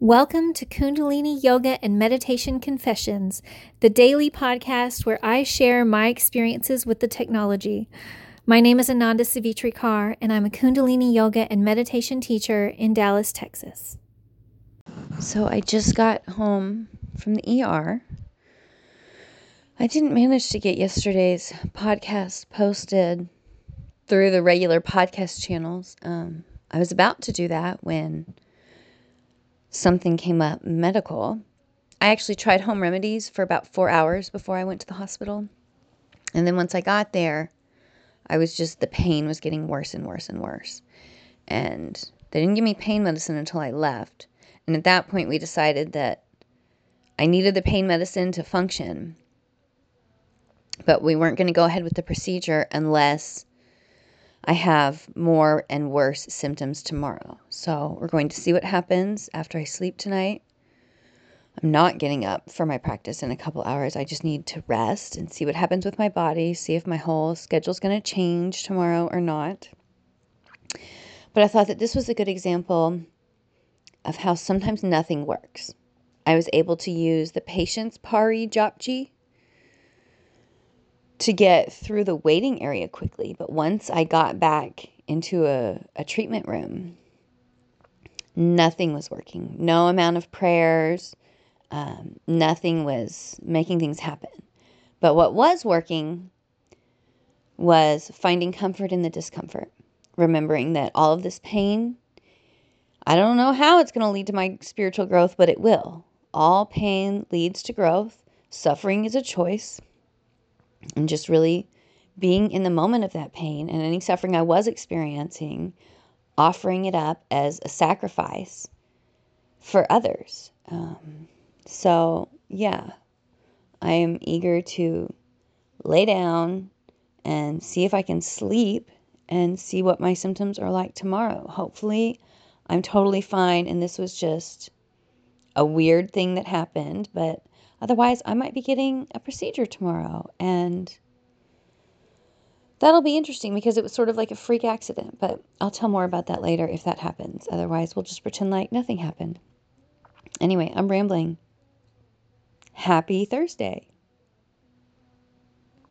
Welcome to Kundalini Yoga and Meditation Confessions, the daily podcast where I share my experiences with the technology. My name is Ananda Savitri Kaur, and I'm a Kundalini Yoga and Meditation teacher in Dallas, Texas. So I just got home from the ER. I didn't manage to get yesterday's podcast posted through the regular podcast channels. Um, I was about to do that when something came up medical. I actually tried home remedies for about four hours before I went to the hospital. And then once I got there, I was just, the pain was getting worse and worse and worse. And they didn't give me pain medicine until I left. And at that point, we decided that I needed the pain medicine to function. But we weren't going to go ahead with the procedure unless I have more and worse symptoms tomorrow. So we're going to see what happens after I sleep tonight. I'm not getting up for my practice in a couple hours. I just need to rest and see what happens with my body, see if my whole schedule's going to change tomorrow or not. But I thought that this was a good example of how sometimes nothing works. I was able to use the patience pauri japji to get through the waiting area quickly. But once I got back into a, a treatment room, nothing was working. No amount of prayers, um, nothing was making things happen. But what was working was finding comfort in the discomfort, remembering that all of this pain, I don't know how it's going to lead to my spiritual growth, but it will. All pain leads to growth. Suffering is a choice and just really being in the moment of that pain and any suffering I was experiencing, offering it up as a sacrifice for others. Um, so, yeah, I am eager to lay down and see if I can sleep and see what my symptoms are like tomorrow. Hopefully, I'm totally fine and this was just a weird thing that happened, but Otherwise, I might be getting a procedure tomorrow. And that'll be interesting because it was sort of like a freak accident. But I'll tell more about that later if that happens. Otherwise, we'll just pretend like nothing happened. Anyway, I'm rambling. Happy Thursday.